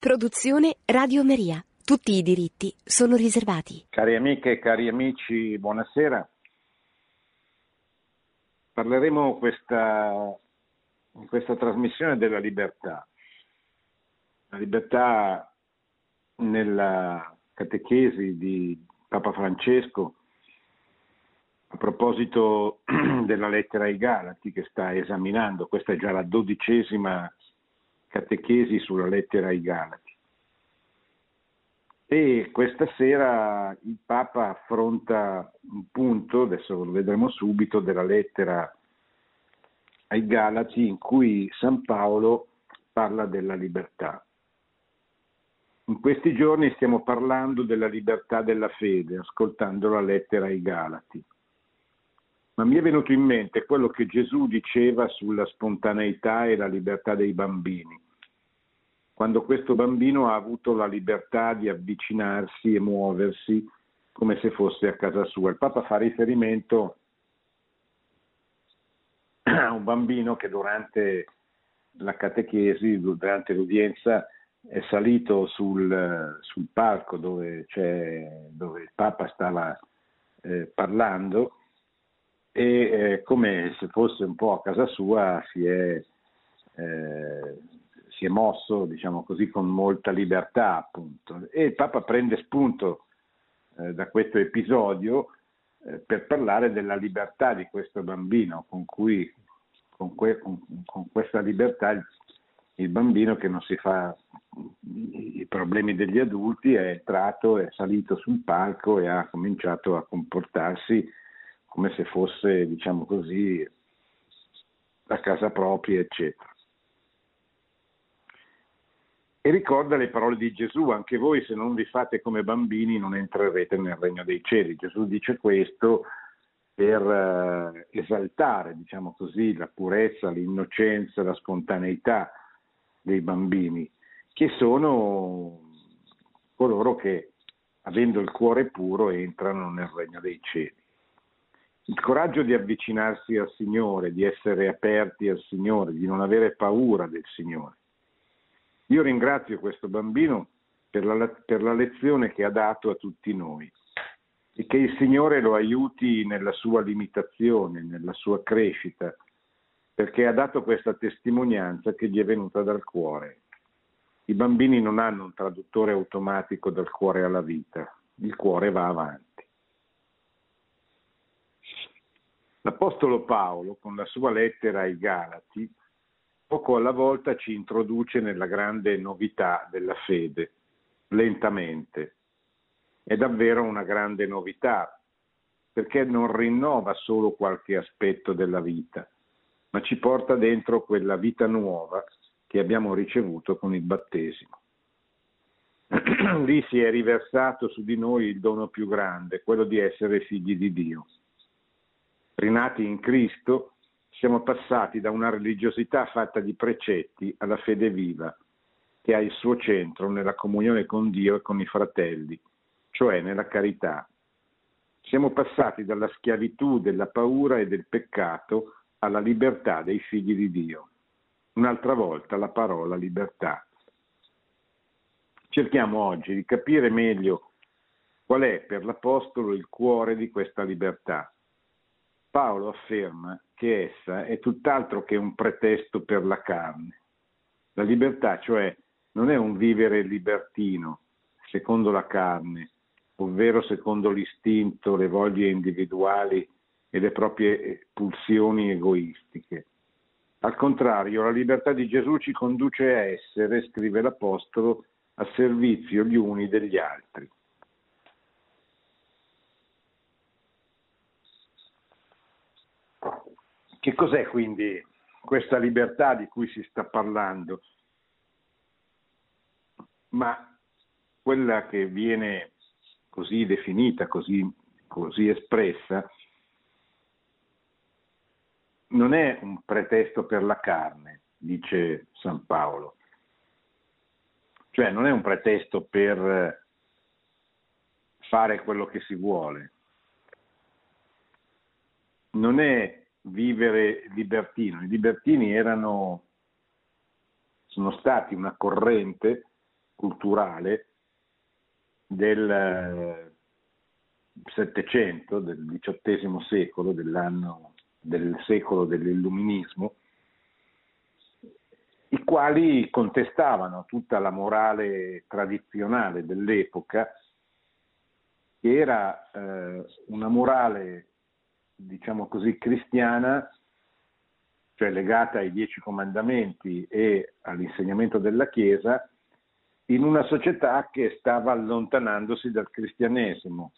Produzione Radio Maria. Tutti i diritti sono riservati. Cari amiche e cari amici, buonasera. Parleremo questa, in questa trasmissione della libertà. La libertà nella catechesi di Papa Francesco a proposito della lettera ai Galati che sta esaminando, questa è già la dodicesima catechesi sulla lettera ai Galati. E questa sera il Papa affronta un punto, adesso lo vedremo subito, della lettera ai Galati in cui San Paolo parla della libertà. In questi giorni stiamo parlando della libertà della fede, ascoltando la lettera ai Galati. Ma mi è venuto in mente quello che Gesù diceva sulla spontaneità e la libertà dei bambini quando questo bambino ha avuto la libertà di avvicinarsi e muoversi come se fosse a casa sua. Il Papa fa riferimento a un bambino che durante la catechesi, durante l'udienza, è salito sul, sul palco dove, dove, il Papa stava eh, parlando e eh, come se fosse un po' a casa sua si è eh, si è mosso, diciamo così, con molta libertà, appunto. E il Papa prende spunto eh, da questo episodio eh, per parlare della libertà di questo bambino, con cui, con, que, con, con questa libertà il, il, bambino che non si fa i problemi degli adulti è entrato, è salito sul palco e ha cominciato a comportarsi come se fosse, diciamo così, a casa propria, eccetera e ricorda le parole di Gesù, anche voi se non vi fate come bambini non entrerete nel regno dei cieli. Gesù dice questo per eh, esaltare, diciamo così, la purezza, l'innocenza, la spontaneità dei bambini, che sono coloro che, avendo il cuore puro, entrano nel regno dei cieli. Il coraggio di avvicinarsi al Signore, di essere aperti al Signore, di non avere paura del Signore io ringrazio questo bambino per la, per la lezione che ha dato a tutti noi e che il Signore lo aiuti nella sua limitazione, nella sua crescita, perché ha dato questa testimonianza che gli è venuta dal cuore. I bambini non hanno un traduttore automatico dal cuore alla vita, il cuore va avanti. L'Apostolo Paolo, con la sua lettera ai Galati, poco alla volta ci introduce nella grande novità della fede, lentamente. È davvero una grande novità, perché non rinnova solo qualche aspetto della vita, ma ci porta dentro quella vita nuova che abbiamo ricevuto con il battesimo. Lì si è riversato su di noi il dono più grande, quello di essere figli di Dio. Rinati in Cristo, siamo passati da una religiosità fatta di precetti alla fede viva, che ha il suo centro nella comunione con Dio e con i fratelli, cioè nella carità. Siamo passati dalla schiavitù della paura e del peccato alla libertà dei figli di Dio. Un'altra volta la parola libertà. Cerchiamo oggi di capire meglio qual è per l'Apostolo il cuore di questa libertà. Paolo afferma che essa è tutt'altro che un pretesto per la carne. La libertà, cioè, non è un vivere libertino, secondo la carne, ovvero secondo l'istinto, le voglie individuali e le proprie pulsioni egoistiche. Al contrario, la libertà di Gesù ci conduce a essere, scrive l'Apostolo, a servizio gli uni degli altri. Che cos'è quindi questa libertà di cui si sta parlando? Ma quella che viene così definita, così, così espressa, non è un pretesto per la carne, dice San Paolo. Cioè non è un pretesto per fare quello che si vuole. Non è vivere libertino. I libertini erano, sono stati una corrente culturale del Settecento, del XVIII secolo, dell'anno, del secolo dell'illuminismo, i quali contestavano tutta la morale tradizionale dell'epoca, che era eh, una morale, diciamo così, cristiana, cioè legata ai dieci comandamenti e all'insegnamento della Chiesa, in una società che stava allontanandosi dal cristianesimo,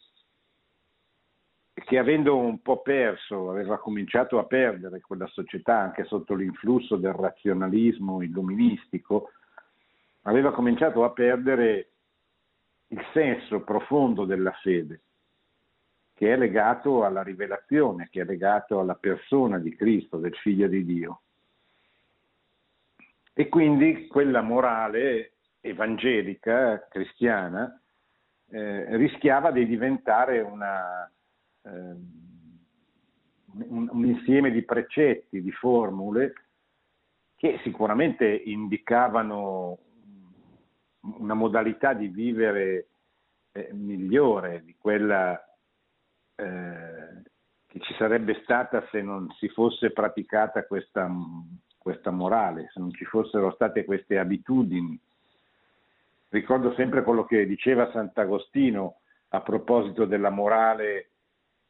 che avendo un po' perso, aveva cominciato a perdere quella società anche sotto l'influsso del razionalismo illuministico, aveva cominciato a perdere il senso profondo della fede, che è legato alla rivelazione, che è legato alla persona di Cristo, del Figlio di Dio. E quindi quella morale evangelica, cristiana, eh, rischiava di diventare una, eh, un, un, insieme di precetti, di formule che sicuramente indicavano una modalità di vivere eh, migliore di quella eh, che ci sarebbe stata se non si fosse praticata questa, questa morale, se non ci fossero state queste abitudini Ricordo sempre quello che diceva Sant'Agostino a proposito della morale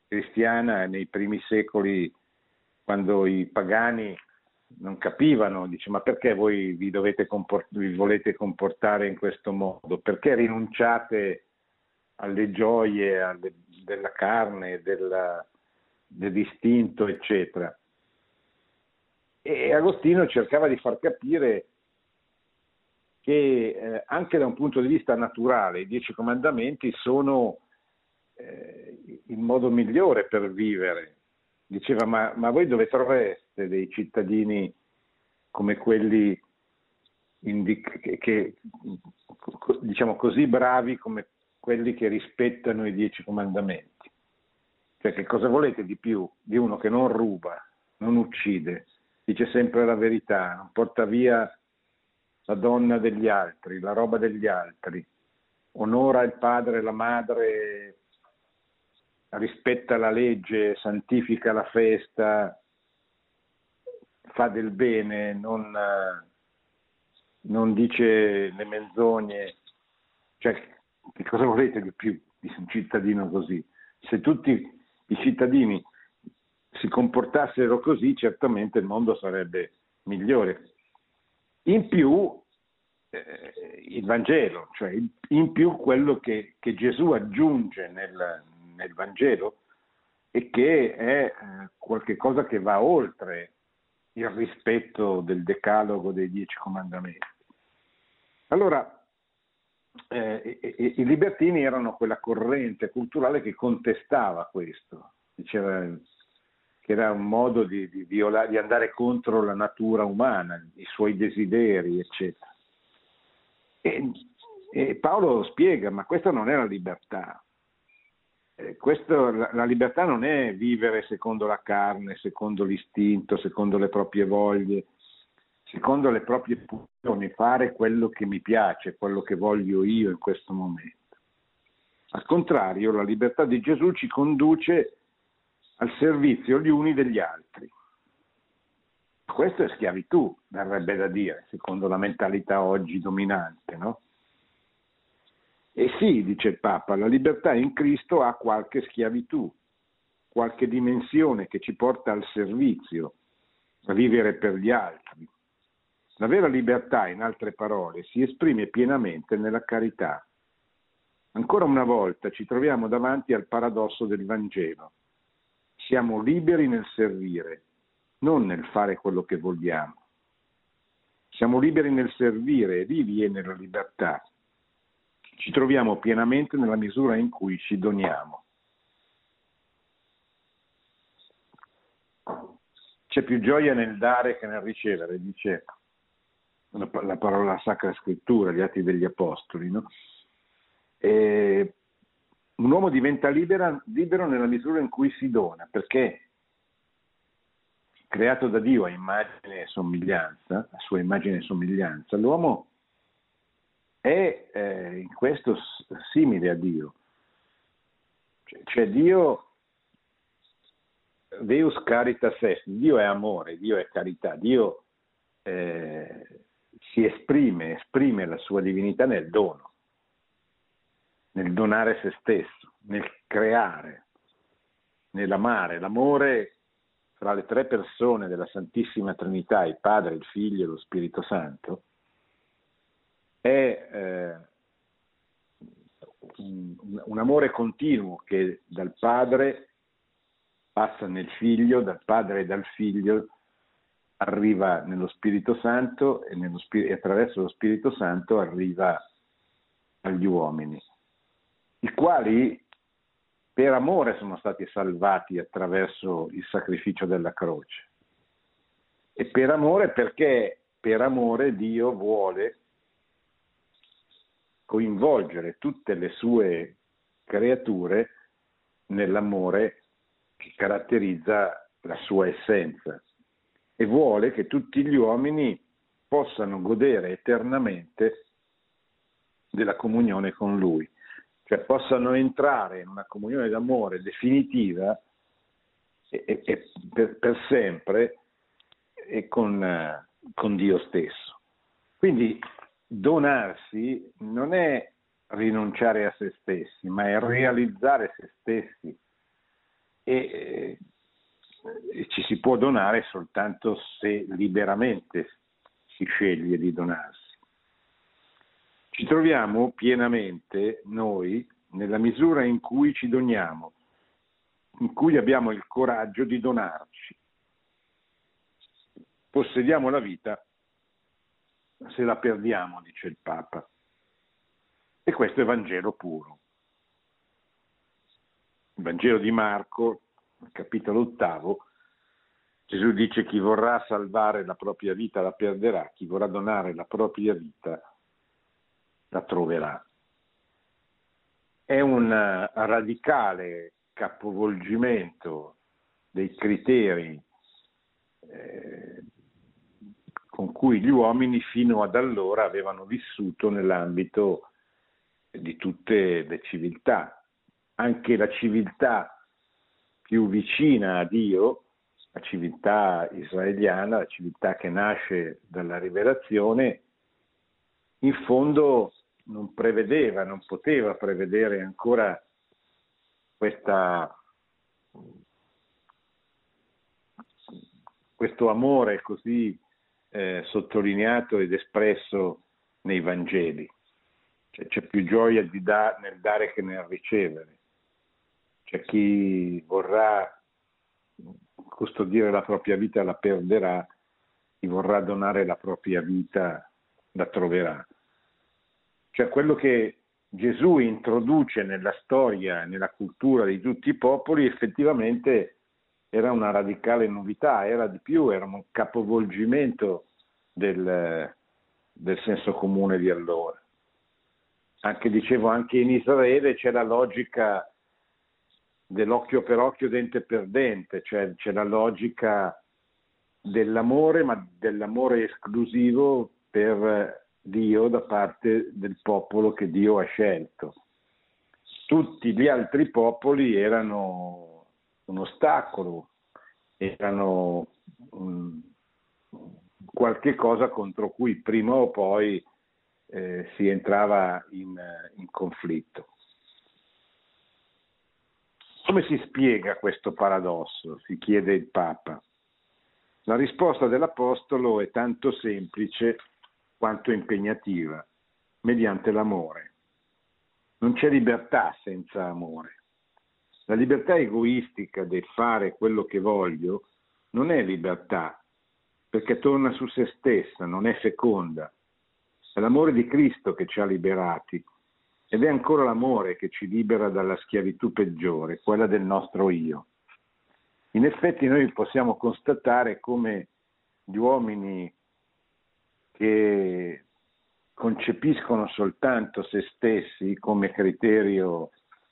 cristiana nei primi secoli, quando i pagani non capivano, dice ma perché voi vi, comport- vi volete comportare in questo modo? Perché rinunciate alle gioie alle, della carne, della, dell'istinto, eccetera? E Agostino cercava di far capire che eh, anche da un punto di vista naturale i dieci comandamenti sono eh, il modo migliore per vivere. Diceva, ma, ma, voi dove trovereste dei cittadini come quelli indic- che, diciamo così bravi come quelli che rispettano i dieci comandamenti? Cioè che cosa volete di più di uno che non ruba, non uccide, dice sempre la verità, non porta via la donna degli altri, la roba degli altri, onora il padre e la madre, rispetta la legge, santifica la festa, fa del bene, non, non dice le menzogne. Cioè, che cosa volete di più di un cittadino così? Se tutti i cittadini si comportassero così, certamente il mondo sarebbe migliore. In più eh, il Vangelo, cioè in più quello che, che Gesù aggiunge nel, nel, Vangelo e che è eh, qualcosa che va oltre il rispetto del decalogo dei dieci comandamenti. Allora, eh, i, i libertini erano quella corrente culturale che contestava questo, diceva che era un modo di, di, viola, di andare contro la natura umana, i suoi desideri, eccetera. E, e Paolo spiega, ma questa non è la libertà. Eh, questo, la, la, libertà non è vivere secondo la carne, secondo l'istinto, secondo le proprie voglie, secondo le proprie pulsioni, fare quello che mi piace, quello che voglio io in questo momento. Al contrario, la libertà di Gesù ci conduce al servizio gli uni degli altri. Questo è schiavitù, verrebbe da dire, secondo la mentalità oggi dominante, no? E sì, dice il Papa, la libertà in Cristo ha qualche schiavitù, qualche dimensione che ci porta al servizio, a vivere per gli altri. La vera libertà, in altre parole, si esprime pienamente nella carità. Ancora una volta ci troviamo davanti al paradosso del Vangelo. Siamo liberi nel servire, non nel fare quello che vogliamo. Siamo liberi nel servire e lì viene la libertà. Ci troviamo pienamente nella misura in cui ci doniamo. C'è più gioia nel dare che nel ricevere, dice la parola Sacra Scrittura, gli Atti degli Apostoli. No? un uomo diventa libera, libero nella misura in cui si dona, perché creato da Dio a immagine e somiglianza, a sua immagine e somiglianza, l'uomo è eh, in questo simile a Dio. Cioè, cioè Dio, Deus caritas est, Dio è amore, Dio è carità, Dio eh, si esprime, esprime la sua divinità nel dono, nel donare se stesso, nel creare, nell'amare. L'amore fra le tre persone della Santissima Trinità, il Padre, il Figlio e lo Spirito Santo, è eh, un, un, amore continuo che dal Padre passa nel Figlio, dal Padre e dal Figlio arriva nello Spirito Santo e, nello, e attraverso lo Spirito Santo arriva agli uomini, i quali per amore sono stati salvati attraverso il sacrificio della croce. E per amore perché per amore Dio vuole coinvolgere tutte le sue creature nell'amore che caratterizza la sua essenza e vuole che tutti gli uomini possano godere eternamente della comunione con Lui, cioè possano entrare in una comunione d'amore definitiva e, e, e per, per, sempre e con, con Dio stesso. Quindi donarsi non è rinunciare a se stessi, ma è realizzare se stessi. E, e ci si può donare soltanto se liberamente si sceglie di donarsi. Ci troviamo pienamente noi nella misura in cui ci doniamo, in cui abbiamo il coraggio di donarci. Possediamo la vita se la perdiamo, dice il Papa. E questo è Vangelo puro. Il Vangelo di Marco, capitolo ottavo, Gesù dice chi vorrà salvare la propria vita la perderà, chi vorrà donare la propria vita la troverà. È un radicale capovolgimento dei criteri eh, con cui gli uomini fino ad allora avevano vissuto nell'ambito di tutte le civiltà. Anche la civiltà più vicina a Dio, la civiltà israeliana, la civiltà che nasce dalla rivelazione, in fondo non prevedeva, non poteva prevedere ancora questa, questo amore così eh, sottolineato ed espresso nei Vangeli. Cioè, c'è più gioia da, nel dare che nel ricevere. C'è chi vorrà custodire la propria vita la perderà, chi vorrà donare la propria vita la troverà. Cioè quello che Gesù introduce nella storia, nella cultura di tutti i popoli, effettivamente era una radicale novità, era di più, era un capovolgimento del, del senso comune di allora. Anche, dicevo, anche in Israele c'è la logica dell'occhio per occhio, dente per dente, cioè c'è la logica dell'amore, ma dell'amore esclusivo per Dio da parte del popolo che Dio ha scelto. Tutti gli altri popoli erano un ostacolo, erano un, qualche cosa contro cui prima o poi eh, si entrava in, in conflitto. Come si spiega questo paradosso? si chiede il Papa. La risposta dell'Apostolo è tanto semplice quanto impegnativa, mediante l'amore. Non c'è libertà senza amore. La libertà egoistica del fare quello che voglio non è libertà, perché torna su se stessa, non è feconda. È l'amore di Cristo che ci ha liberati ed è ancora l'amore che ci libera dalla schiavitù peggiore, quella del nostro io. In effetti noi possiamo constatare come gli uomini che concepiscono soltanto se stessi come criterio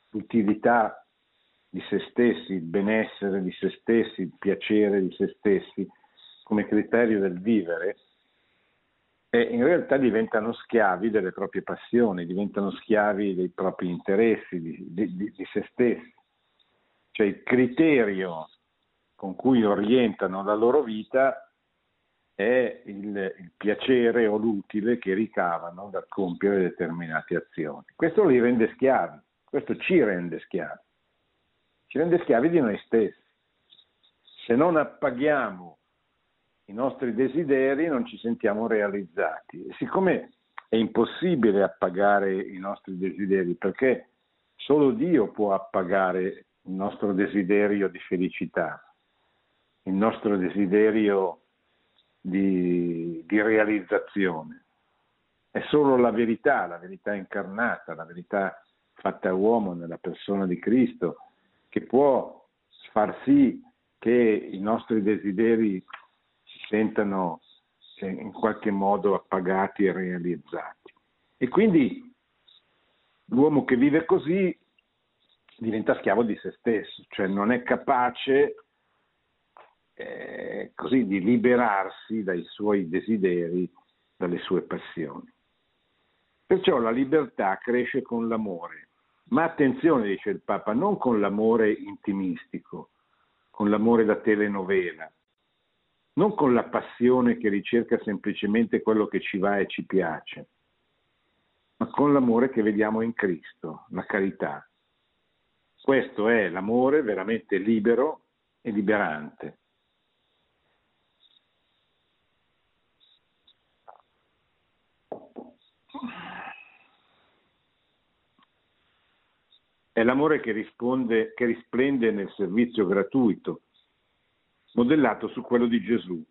l'utilità di se stessi, il benessere di se stessi, il piacere di se stessi come criterio del vivere, e in realtà diventano schiavi delle proprie passioni, diventano schiavi dei propri interessi, di, di, di se stessi. Cioè il criterio con cui orientano la loro vita è il, il, piacere o l'utile che ricavano dal compiere determinate azioni. Questo li rende schiavi, questo ci rende schiavi, ci rende schiavi di noi stessi. Se non appaghiamo i nostri desideri non ci sentiamo realizzati. E siccome è impossibile appagare i nostri desideri perché solo Dio può appagare il nostro desiderio di felicità, il nostro desiderio di, di realizzazione. È solo la verità, la verità incarnata, la verità fatta uomo nella persona di Cristo, che può far sì che i nostri desideri si sentano in qualche modo appagati e realizzati. E quindi l'uomo che vive così diventa schiavo di se stesso, cioè non è capace eh, così di liberarsi dai suoi desideri, dalle sue passioni. Perciò la libertà cresce con l'amore, ma attenzione, dice il Papa, non con l'amore intimistico, con l'amore da telenovela, non con la passione che ricerca semplicemente quello che ci va e ci piace, ma con l'amore che vediamo in Cristo, la carità. Questo è l'amore veramente libero e liberante. È l'amore che, risponde, che risplende nel servizio gratuito, modellato su quello di Gesù,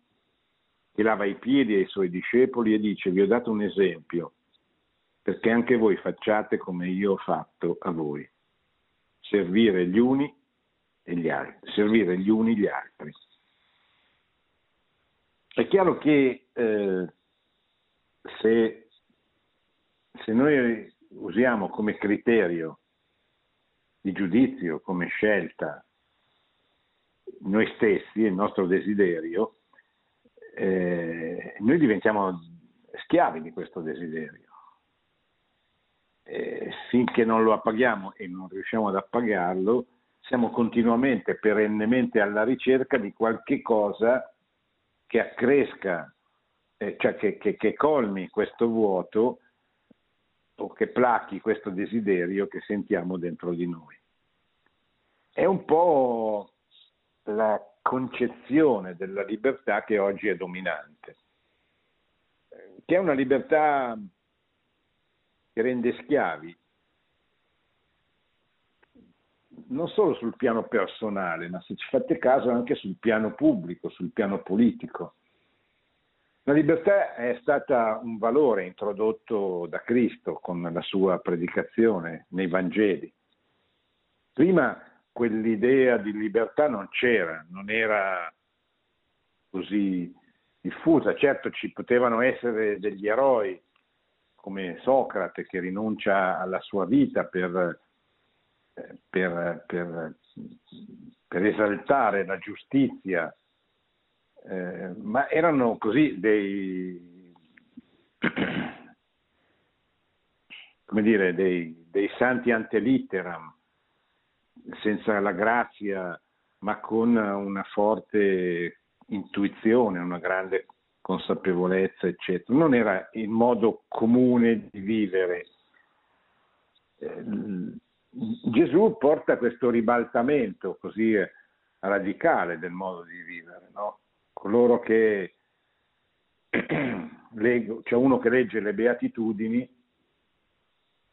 che lava i piedi ai suoi discepoli e dice vi ho dato un esempio, perché anche voi facciate come io ho fatto a voi, servire gli uni e gli altri, servire gli uni gli altri. È chiaro che eh, se, se noi usiamo come criterio di giudizio, come scelta, noi stessi, il nostro desiderio, eh, noi diventiamo schiavi di questo desiderio. Eh, finché non lo appaghiamo e non riusciamo ad appagarlo, siamo continuamente, perennemente alla ricerca di qualche cosa che accresca, eh, cioè che, che, che colmi questo vuoto o che plachi questo desiderio che sentiamo dentro di noi. È un po' la concezione della libertà che oggi è dominante, che è una libertà che rende schiavi non solo sul piano personale, ma se ci fate caso anche sul piano pubblico, sul piano politico. La libertà è stata un valore introdotto da Cristo con la sua predicazione nei Vangeli. Prima quell'idea di libertà non c'era, non era così diffusa. Certo ci potevano essere degli eroi come Socrate che rinuncia alla sua vita per, eh, per, per, per esaltare la giustizia eh, ma erano così dei, come dire, dei, dei santi ante litteram, senza la grazia, ma con una forte intuizione, una grande consapevolezza, eccetera. Non era il modo comune di vivere. Eh, Gesù porta questo ribaltamento così radicale del modo di vivere, no? coloro che c'è uno che legge le beatitudini,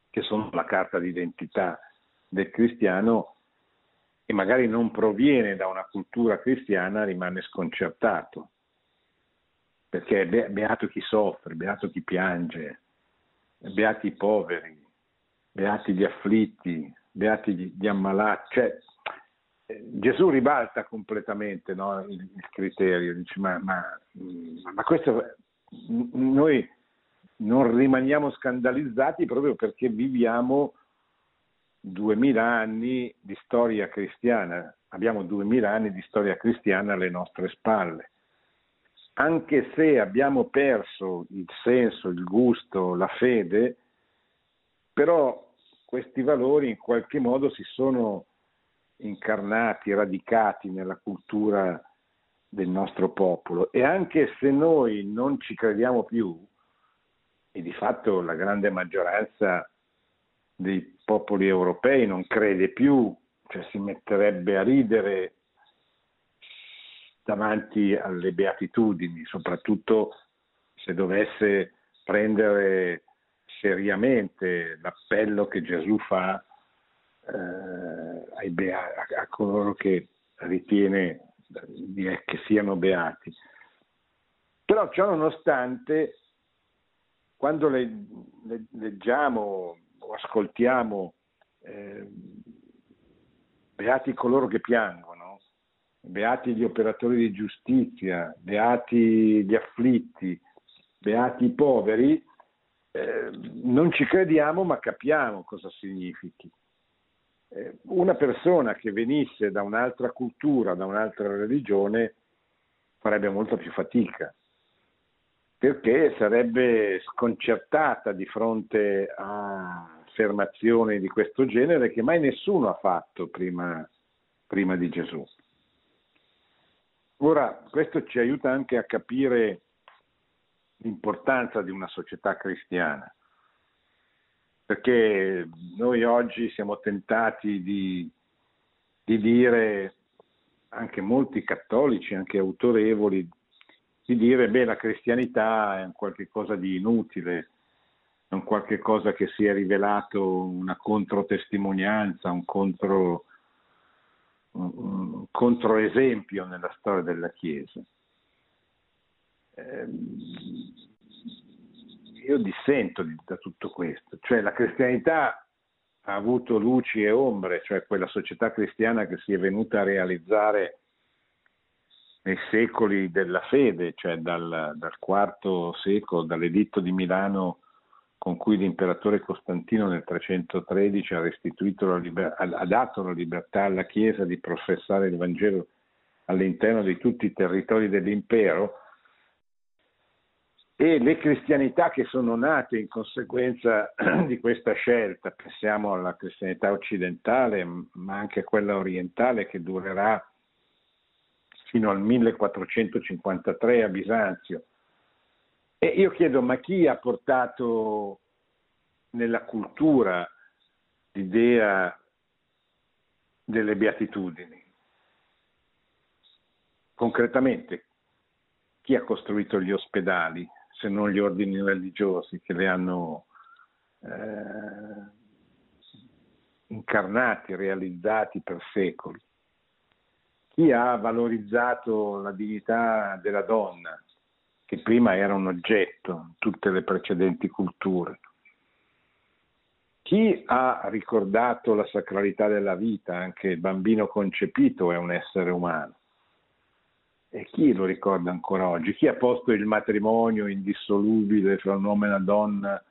che sono la carta d'identità del cristiano, e magari non proviene da una cultura cristiana, rimane sconcertato, perché è beato chi soffre, beato chi piange, beati i poveri, beati gli afflitti, beati gli ammalati, cioè Gesù ribalta completamente no, il, il, criterio, dice ma, ma, ma, questo noi non rimaniamo scandalizzati proprio perché viviamo duemila anni di storia cristiana, abbiamo duemila anni di storia cristiana alle nostre spalle. anche se abbiamo perso il senso, il gusto, la fede, però questi valori in qualche modo si sono incarnati, radicati nella cultura del nostro popolo e anche se noi non ci crediamo più, e di fatto la grande maggioranza dei popoli europei non crede più, cioè si metterebbe a ridere davanti alle beatitudini, soprattutto se dovesse prendere seriamente l'appello che Gesù fa eh, bea- a coloro che ritiene che siano beati. Però ciò nonostante, quando le, le, leggiamo ascoltiamo eh, beati coloro che piangono, beati gli operatori di giustizia, beati gli afflitti, beati i poveri, eh, non ci crediamo ma capiamo cosa significhi. Eh, una persona che venisse da un'altra cultura, da un'altra religione, farebbe molto più fatica, perché sarebbe sconcertata di fronte a affermazioni di questo genere che mai nessuno ha fatto prima, prima di Gesù. Ora, questo ci aiuta anche a capire l'importanza di una società cristiana, perché noi oggi siamo tentati di, di dire, anche molti cattolici, anche autorevoli, di dire che la cristianità è un qualche cosa di inutile, è un qualche cosa che si è rivelato una controtestimonianza, un contro un controesempio nella storia della Chiesa. Eh, io dissento da tutto questo, cioè la cristianità ha avuto luci e ombre, cioè quella società cristiana che si è venuta a realizzare nei secoli della fede, cioè dal, dal IV secolo, dall'editto di Milano con cui l'imperatore Costantino nel 313 ha, liber- ha dato la libertà alla Chiesa di professare il Vangelo all'interno di tutti i territori dell'impero e le cristianità che sono nate in conseguenza di questa scelta, pensiamo alla cristianità occidentale ma anche a quella orientale che durerà fino al 1453 a Bisanzio, e io chiedo, ma chi ha portato nella cultura l'idea delle beatitudini? Concretamente, chi ha costruito gli ospedali, se non gli ordini religiosi che le hanno eh, incarnati, realizzati per secoli? Chi ha valorizzato la dignità della donna? Che prima era un oggetto in tutte le precedenti culture. Chi ha ricordato la sacralità della vita, anche il bambino concepito è un essere umano. E chi lo ricorda ancora oggi? Chi ha posto il matrimonio indissolubile fra un uomo e una donna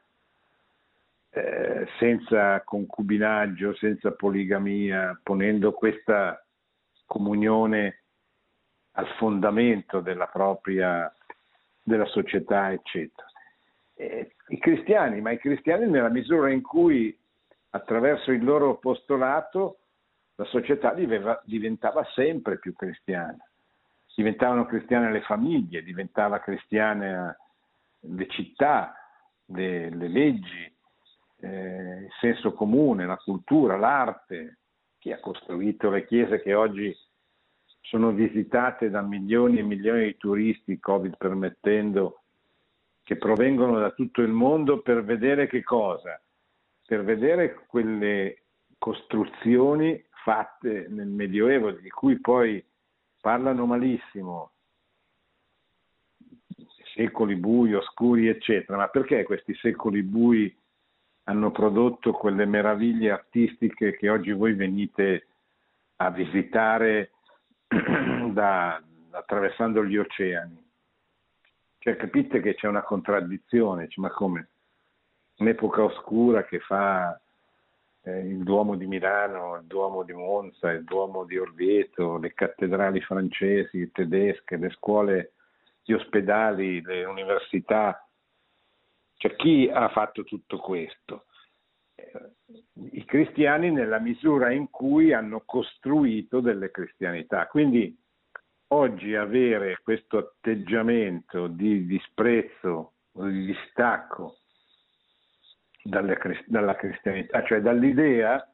eh, senza concubinaggio, senza poligamia, ponendo questa comunione al fondamento della propria della società, eccetera. Eh, I cristiani, ma i cristiani nella misura in cui attraverso il loro apostolato la società diveva, diventava sempre più cristiana. Diventavano cristiane le famiglie, diventava cristiane le città, le, le leggi, eh, il senso comune, la cultura, l'arte. Chi ha costruito le chiese che oggi sono visitate da milioni e milioni di turisti, Covid permettendo, che provengono da tutto il mondo per vedere che cosa? Per vedere quelle costruzioni fatte nel Medioevo, di cui poi parlano malissimo, secoli bui, oscuri, eccetera. Ma perché questi secoli bui hanno prodotto quelle meraviglie artistiche che oggi voi venite a visitare da, attraversando gli oceani. Cioè capite che c'è una contraddizione, ma come? Un'epoca oscura che fa eh, il Duomo di Milano, il Duomo di Monza, il Duomo di Orvieto, le cattedrali francesi, tedesche, le scuole gli ospedali, le università. Cioè chi ha fatto tutto questo? I cristiani nella misura in cui hanno costruito delle cristianità. Quindi oggi avere questo atteggiamento di disprezzo di distacco dalla cristianità, cioè dall'idea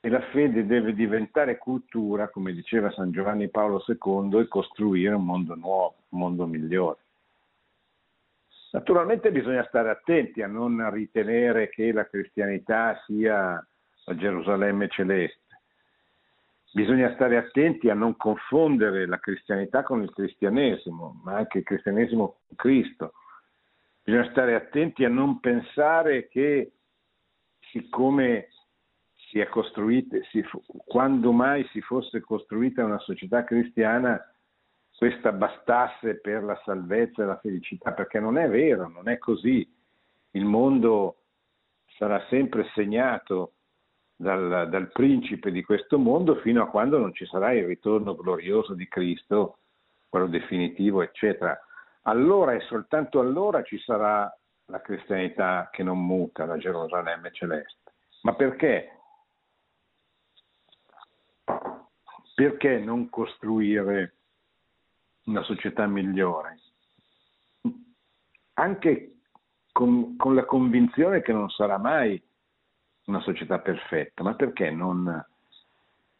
che la fede deve diventare cultura, come diceva San Giovanni Paolo II, e costruire un mondo nuovo, un mondo migliore. Naturalmente bisogna stare attenti a non ritenere che la cristianità sia la Gerusalemme celeste. Bisogna stare attenti a non confondere la cristianità con il cristianesimo, ma anche il cristianesimo con Cristo. Bisogna stare attenti a non pensare che siccome si è costruita, quando mai si fosse costruita una società cristiana, questa bastasse per la salvezza e la felicità, perché non è vero, non è così. Il mondo sarà sempre segnato dal, dal, principe di questo mondo fino a quando non ci sarà il ritorno glorioso di Cristo, quello definitivo, eccetera. Allora e soltanto allora ci sarà la cristianità che non muta, la Gerusalemme celeste. Ma perché? Perché non costruire una società migliore? Anche con, con la convinzione che non sarà mai una società perfetta, ma perché non,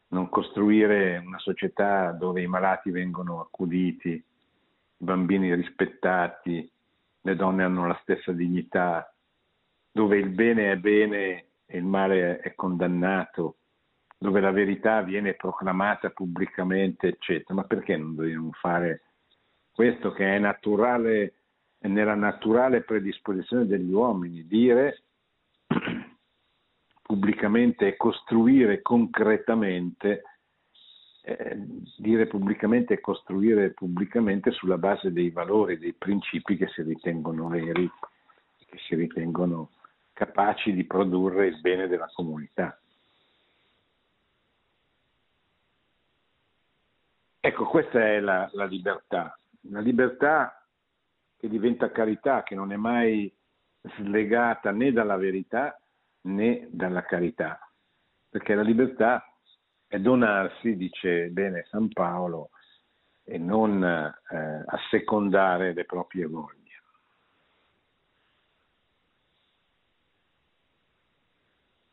non costruire una società dove i malati vengono accuditi, i bambini rispettati, le donne hanno la stessa dignità, dove il bene è bene e il male è condannato, dove la verità viene proclamata pubblicamente, eccetera. Ma perché non dobbiamo fare questo che è naturale, è nella naturale predisposizione degli uomini, dire pubblicamente e costruire concretamente eh, dire pubblicamente e costruire pubblicamente sulla base dei valori, dei principi che si ritengono veri, che si ritengono capaci di produrre il bene della comunità. Ecco, questa è la, la libertà, la libertà che diventa carità, che non è mai slegata né dalla verità né dalla carità, perché la libertà è donarsi, dice bene San Paolo, e non eh, assecondare le proprie voglie.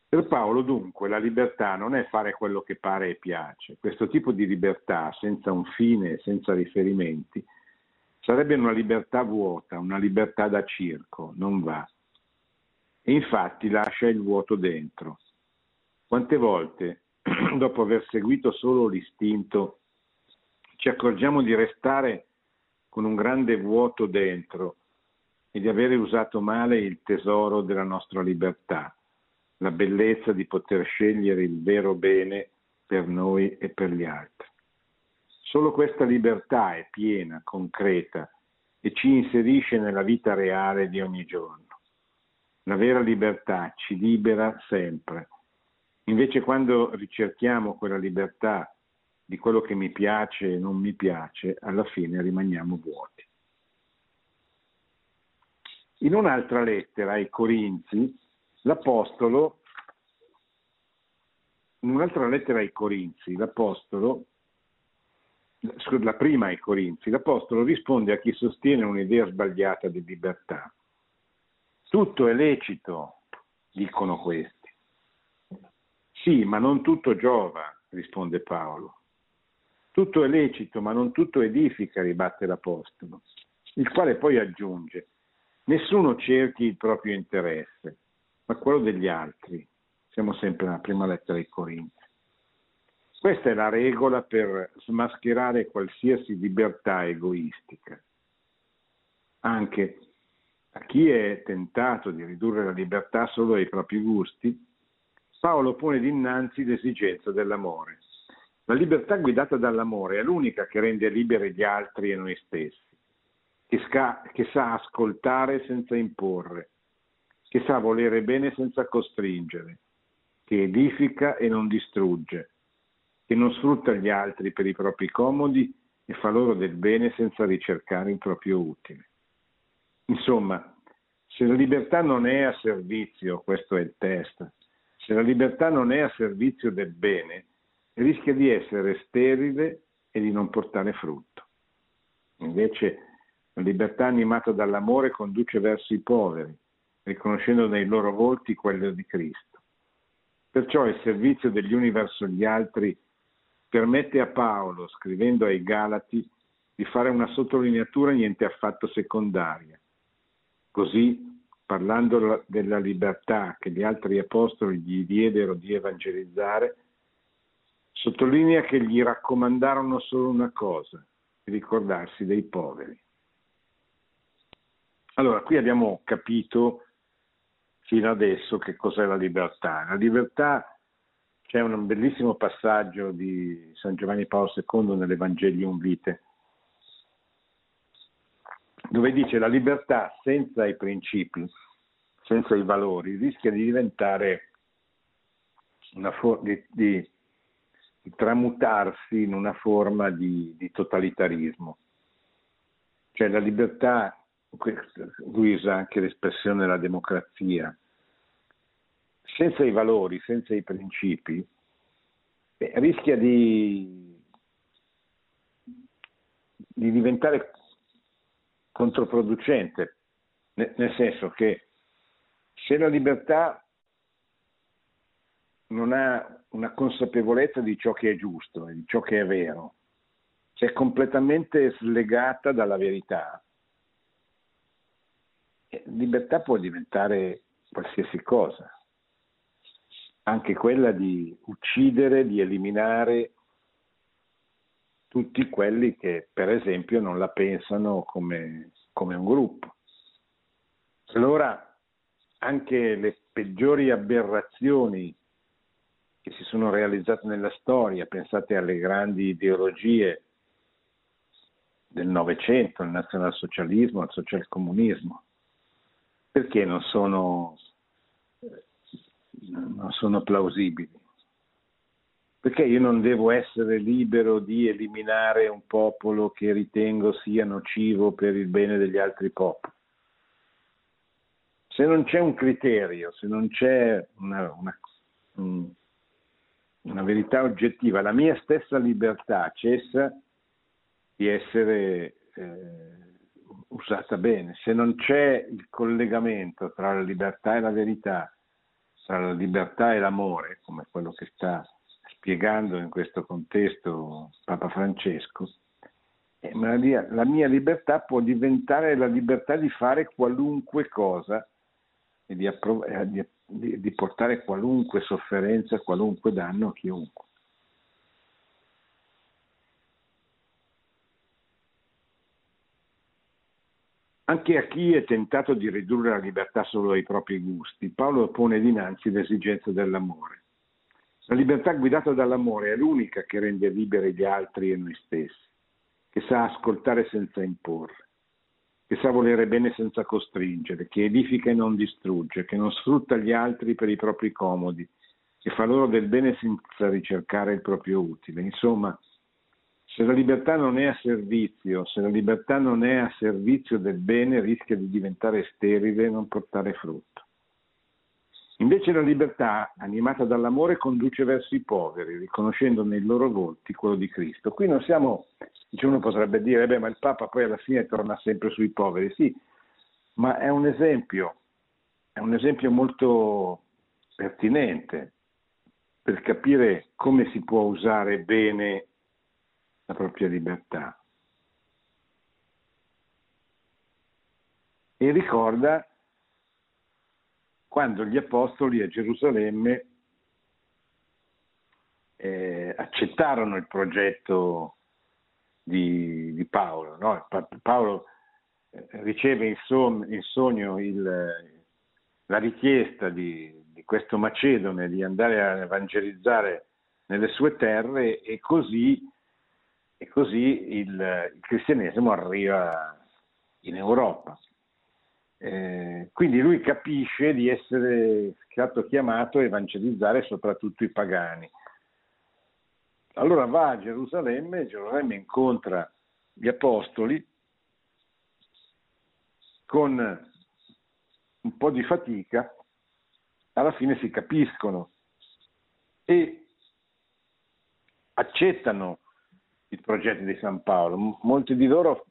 Per Paolo dunque la libertà non è fare quello che pare e piace. Questo tipo di libertà senza un fine, senza riferimenti, sarebbe una libertà vuota, una libertà da circo, non va. E infatti lascia il vuoto dentro. Quante volte dopo aver seguito solo l'istinto, ci accorgiamo di restare con un grande vuoto dentro e di avere usato male il tesoro della nostra libertà, la bellezza di poter scegliere il vero bene per noi e per gli altri. Solo questa libertà è piena, concreta e ci inserisce nella vita reale di ogni giorno. La vera libertà ci libera sempre Invece quando ricerchiamo quella libertà di quello che mi piace e non mi piace, alla fine rimaniamo vuoti. In un'altra lettera ai Corinzi, l'Apostolo, in un'altra lettera ai Corinzi, l'Apostolo, la prima ai Corinzi, l'Apostolo risponde a chi sostiene un'idea sbagliata di libertà. Tutto è lecito, dicono questi sì, ma non tutto giova, risponde Paolo. Tutto è lecito, ma non tutto edifica, ribatte l'Apostolo, il quale poi aggiunge, nessuno cerchi il proprio interesse, ma quello degli altri. Siamo sempre nella prima lettera ai Corinzi. Questa è la regola per smascherare qualsiasi libertà egoistica. Anche a chi è tentato di ridurre la libertà solo ai propri gusti, Paolo pone dinanzi l'esigenza dell'amore. La libertà guidata dall'amore è l'unica che rende liberi gli altri e noi stessi, che, sca- che sa ascoltare senza imporre, che sa volere bene senza costringere, che edifica e non distrugge, che non sfrutta gli altri per i propri comodi e fa loro del bene senza ricercare il proprio utile. Insomma, se la libertà non è a servizio, questo è il test, se la libertà non è a servizio del bene, rischia di essere sterile e di non portare frutto. Invece la libertà animata dall'amore conduce verso i poveri, riconoscendo nei loro volti quello di Cristo. Perciò il servizio degli uni verso gli altri permette a Paolo, scrivendo ai Galati, di fare una sottolineatura niente affatto secondaria. Così, parlando della libertà che gli altri apostoli gli diedero di evangelizzare, sottolinea che gli raccomandarono solo una cosa, ricordarsi dei poveri. Allora, qui abbiamo capito fino adesso che cos'è la libertà. La libertà c'è un bellissimo passaggio di San Giovanni Paolo II nell'Evangelium Vite, dove dice la libertà senza i principi, senza i valori, rischia di diventare una for- di, di, di, tramutarsi in una forma di, di totalitarismo. Cioè la libertà, lui usa anche l'espressione della democrazia, senza i valori, senza i principi, beh, rischia di, di, diventare controproducente, nel senso che se la libertà non ha una consapevolezza di ciò che è giusto e di ciò che è vero, se è completamente slegata dalla verità, libertà può diventare qualsiasi cosa anche quella di uccidere, di eliminare tutti quelli che per esempio non la pensano come, come un gruppo. Allora anche le peggiori aberrazioni che si sono realizzate nella storia, pensate alle grandi ideologie del Novecento, il nazionalsocialismo, il socialcomunismo, perché non sono non sono plausibili. Perché io non devo essere libero di eliminare un popolo che ritengo sia nocivo per il bene degli altri popoli? Se non c'è un criterio, se non c'è una, una, una verità oggettiva, la mia stessa libertà cessa di essere eh, usata bene. Se non c'è il collegamento tra la libertà e la verità, tra la libertà e l'amore, come quello che sta spiegando in questo contesto Papa Francesco, eh, la mia libertà può diventare la libertà di fare qualunque cosa e di, approv- di, di portare qualunque sofferenza, qualunque danno a chiunque. Anche a chi è tentato di ridurre la libertà solo ai propri gusti, Paolo pone dinanzi l'esigenza dell'amore. La libertà guidata dall'amore è l'unica che rende liberi gli altri e noi stessi, che sa ascoltare senza imporre, che sa volere bene senza costringere, che edifica e non distrugge, che non sfrutta gli altri per i propri comodi, che fa loro del bene senza ricercare il proprio utile. Insomma, se la libertà non è a servizio, se la libertà non è a servizio del bene, rischia di diventare sterile e non portare frutto. Invece la libertà, animata dall'amore, conduce verso i poveri, riconoscendo nei loro volti quello di Cristo. Qui non siamo, uno potrebbe dire, beh, ma il Papa poi alla fine torna sempre sui poveri. Sì, ma è un esempio, è un esempio molto pertinente per capire come si può usare bene la propria libertà. E ricorda quando gli apostoli a Gerusalemme eh, accettarono il progetto di, di Paolo. No? Paolo eh, riceve in, son, in sogno il, la richiesta di, di, questo Macedone di andare a evangelizzare nelle sue terre e così e così il, il cristianesimo arriva in Europa. Eh, quindi lui capisce di essere stato chiamato a evangelizzare soprattutto i pagani. Allora va a Gerusalemme, Gerusalemme incontra gli apostoli con un po' di fatica alla fine si capiscono e accettano i progetti di San Paolo. Molti di loro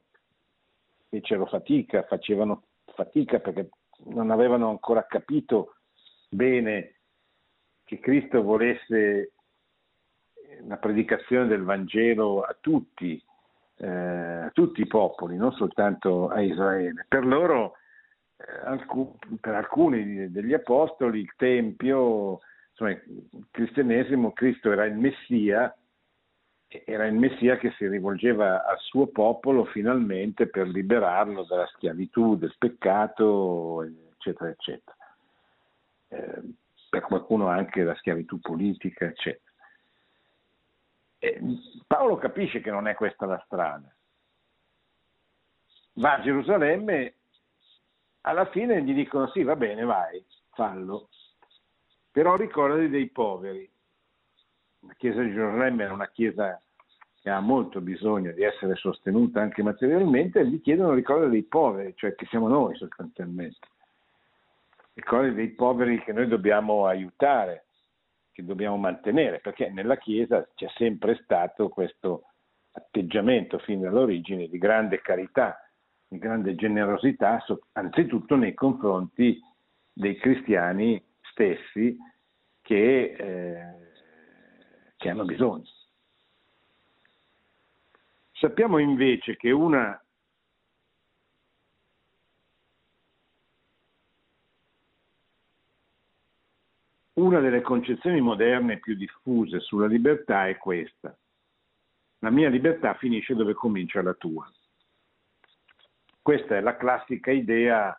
fecero fatica, facevano fatica perché non avevano ancora capito bene che Cristo volesse la predicazione del Vangelo a tutti, eh, a tutti i popoli, non soltanto a Israele. Per loro, eh, per alcuni degli apostoli, il Tempio, insomma, il cristianesimo, Cristo era il Messia, era il Messia che si rivolgeva al suo popolo finalmente per liberarlo dalla schiavitù, del peccato, eccetera, eccetera. Eh, per qualcuno anche la schiavitù politica, eccetera. E Paolo capisce che non è questa la strada. Va a Gerusalemme, alla fine gli dicono sì, va bene, vai, fallo, però ricordati dei poveri. La chiesa di Gerusalemme è una chiesa che ha molto bisogno di essere sostenuta anche materialmente, gli chiedono ricordati dei poveri, cioè che siamo noi sostanzialmente. Ricordati dei poveri che noi dobbiamo aiutare, che dobbiamo mantenere, perché nella Chiesa c'è sempre stato questo atteggiamento fin dall'origine di grande carità, di grande generosità, anzitutto nei confronti dei cristiani stessi che, eh, che hanno bisogno. Sappiamo invece che una Una delle concezioni moderne più diffuse sulla libertà è questa. La mia libertà finisce dove comincia la tua. Questa è la classica idea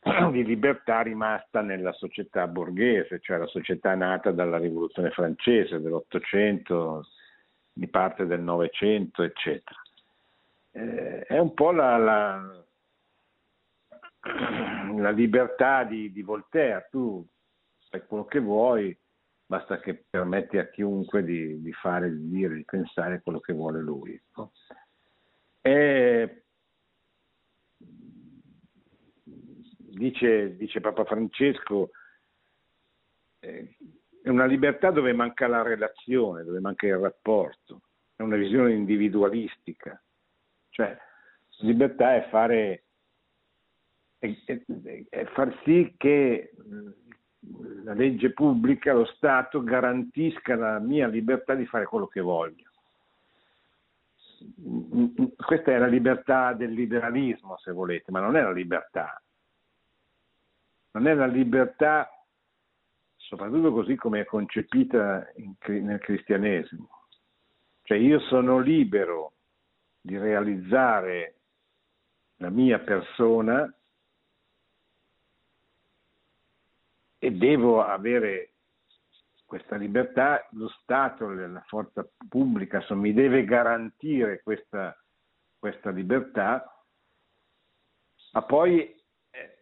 di libertà rimasta nella società borghese, cioè la società nata dalla rivoluzione francese dell'Ottocento, di parte del Novecento, eccetera. Eh, è un po' la, la, la libertà di, di Voltaire. Tu fai quello che vuoi, basta che permetti a chiunque di, di fare, di dire, di pensare quello che vuole lui. No? E, dice, dice, Papa Francesco, eh, è una libertà dove manca la relazione, dove manca il rapporto, è una visione individualistica, cioè libertà è fare, è, è, è far sì che la legge pubblica, lo Stato garantisca la mia libertà di fare quello che voglio. Questa è la libertà del liberalismo, se volete, ma non è la libertà. Non è la libertà, soprattutto così come è concepita in, nel cristianesimo. Cioè io sono libero di realizzare la mia persona e devo avere questa libertà, lo Stato, la forza pubblica insomma, mi deve garantire questa, questa libertà, ma poi eh,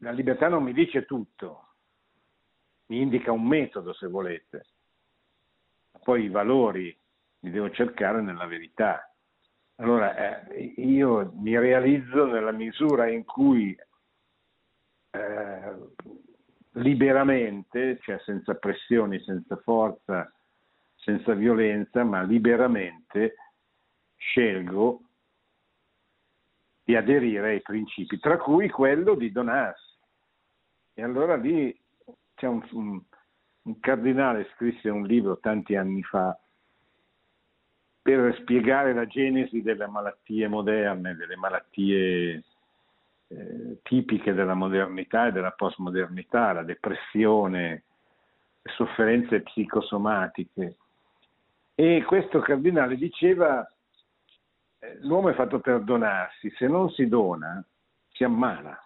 la libertà non mi dice tutto, mi indica un metodo se volete, poi i valori li devo cercare nella verità. Allora eh, io mi realizzo nella misura in cui eh, liberamente, cioè senza pressioni, senza forza, senza violenza, ma liberamente scelgo di aderire ai principi, tra cui quello di donarsi. E allora lì c'è un, un, un cardinale scrisse un libro tanti anni fa per spiegare la genesi delle malattie moderne, delle malattie eh, tipiche della modernità e della postmodernità, la depressione, le sofferenze psicosomatiche. E questo cardinale diceva eh, l'uomo è fatto per donarsi, se non si dona si ammala.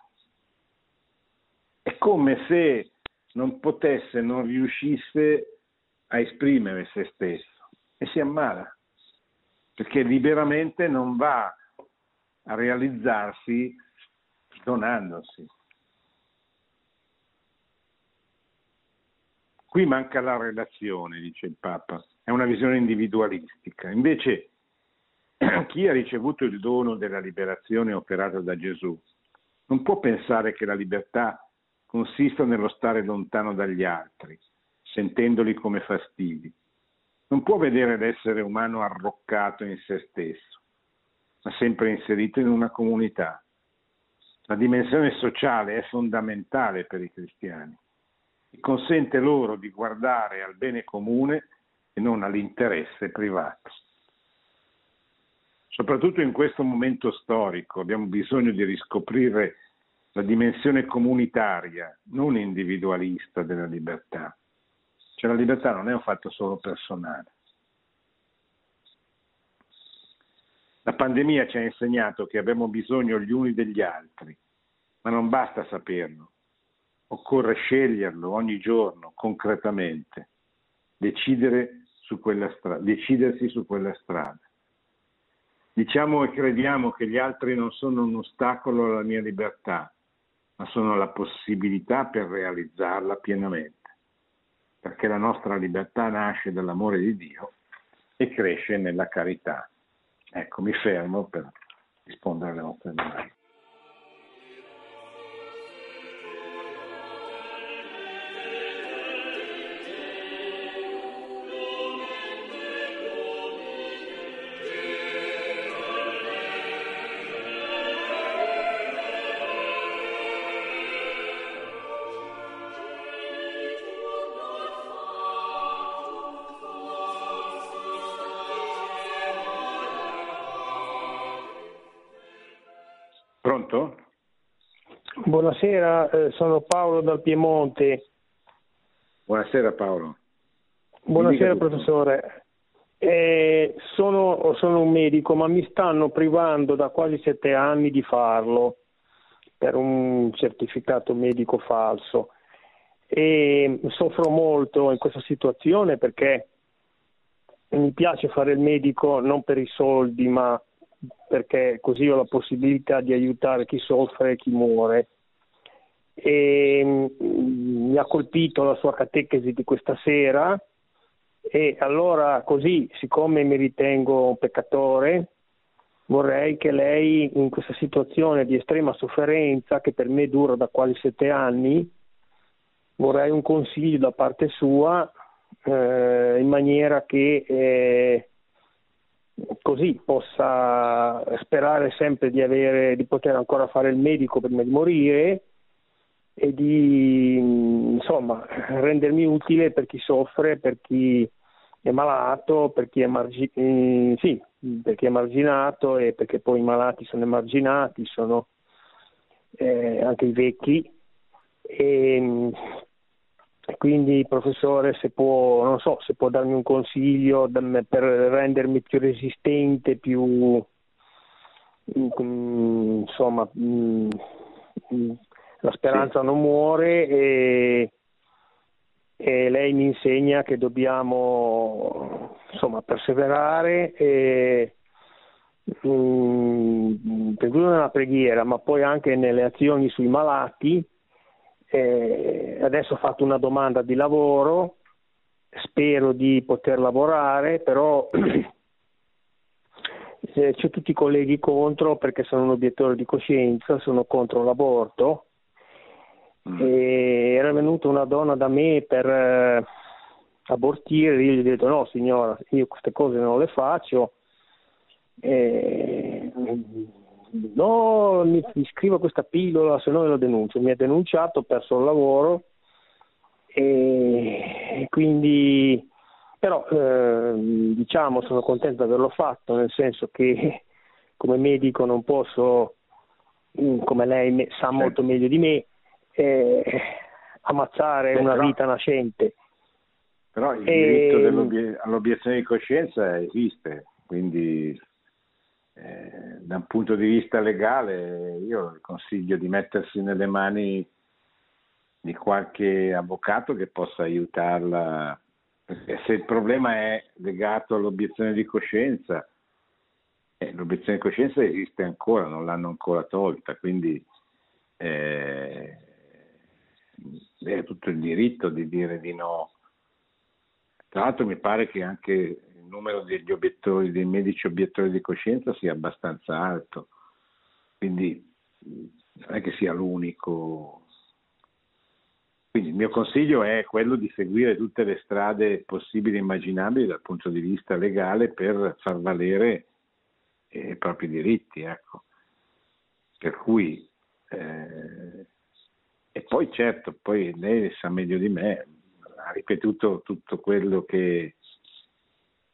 È come se non potesse, non riuscisse a esprimere se stesso e si ammala, perché liberamente non va a realizzarsi donandosi. Qui manca la relazione, dice il Papa, è una visione individualistica. Invece chi ha ricevuto il dono della liberazione operata da Gesù non può pensare che la libertà consista nello stare lontano dagli altri, sentendoli come fastidi. Non può vedere l'essere umano arroccato in se stesso, ma sempre inserito in una comunità. La dimensione sociale è fondamentale per i cristiani e consente loro di guardare al bene comune e non all'interesse privato. Soprattutto in questo momento storico abbiamo bisogno di riscoprire la dimensione comunitaria, non individualista della libertà. Cioè la libertà non è un fatto solo personale. La pandemia ci ha insegnato che abbiamo bisogno gli uni degli altri, ma non basta saperlo, occorre sceglierlo ogni giorno, concretamente, su stra- decidersi su quella strada. Diciamo e crediamo che gli altri non sono un ostacolo alla mia libertà, ma sono la possibilità per realizzarla pienamente, perché la nostra libertà nasce dall'amore di Dio e cresce nella carità. Ecco, mi fermo per rispondere alle vostre domande. Buonasera, eh, sono Paolo dal Piemonte. Buonasera Paolo. Buonasera professore. Eh, sono, sono, un medico, ma mi stanno privando da quasi sette anni di farlo per un certificato medico falso. E soffro molto in questa situazione perché mi piace fare il medico non per i soldi, ma perché così ho la possibilità di aiutare chi soffre e chi muore. E, mm, mi ha colpito la sua catechesi di questa sera. E allora così, siccome mi ritengo un peccatore, vorrei che lei in questa situazione di estrema sofferenza, che per me dura da quasi sette anni, vorrei un consiglio da parte sua eh, in maniera che eh, così possa sperare sempre di, avere, di poter ancora fare il medico prima di morire e di insomma rendermi utile per chi soffre, per chi è malato, per chi è, margi- eh, sì, per chi è marginato e perché poi i malati sono emarginati, sono eh, anche i vecchi. E, quindi professore se può, non so, se può darmi un consiglio per rendermi più resistente, più mm, insomma mm, la speranza non muore e, e, lei mi insegna che dobbiamo insomma perseverare e mm, per cui nella preghiera ma poi anche nelle azioni sui malati eh, adesso ho fatto una domanda di lavoro, spero di poter lavorare, però c'è tutti i colleghi contro perché sono un obiettore di coscienza, sono contro l'aborto. Mm. E era venuta una donna da me per eh, abortire, io gli ho detto no signora, io queste cose non le faccio. E no, mi, mi scrivo questa pillola, se no lo denuncio. Mi ha denunciato, ho perso il lavoro e quindi però eh, diciamo sono contento di averlo fatto, nel senso che come medico non posso, mm, come lei sa molto meglio di me, eh, ammazzare Beh, una però, vita nascente. Però il e, diritto all'obiezione di coscienza esiste, quindi eh, da un punto di vista legale io consiglio di mettersi nelle mani di qualche avvocato che possa aiutarla, perché se il problema è legato all'obiezione di coscienza, eh, l'obiezione di coscienza esiste ancora, non l'hanno ancora tolta, quindi eh, è tutto il diritto di dire di no. Tra l'altro mi pare che anche numero degli obiettori, dei medici obiettori di coscienza sia abbastanza alto, quindi non è che sia l'unico. Quindi il mio consiglio è quello di seguire tutte le strade possibili e immaginabili dal punto di vista legale per far valere eh, i propri diritti. Ecco. Per cui, eh, e poi certo, poi lei sa meglio di me, ha ripetuto tutto quello che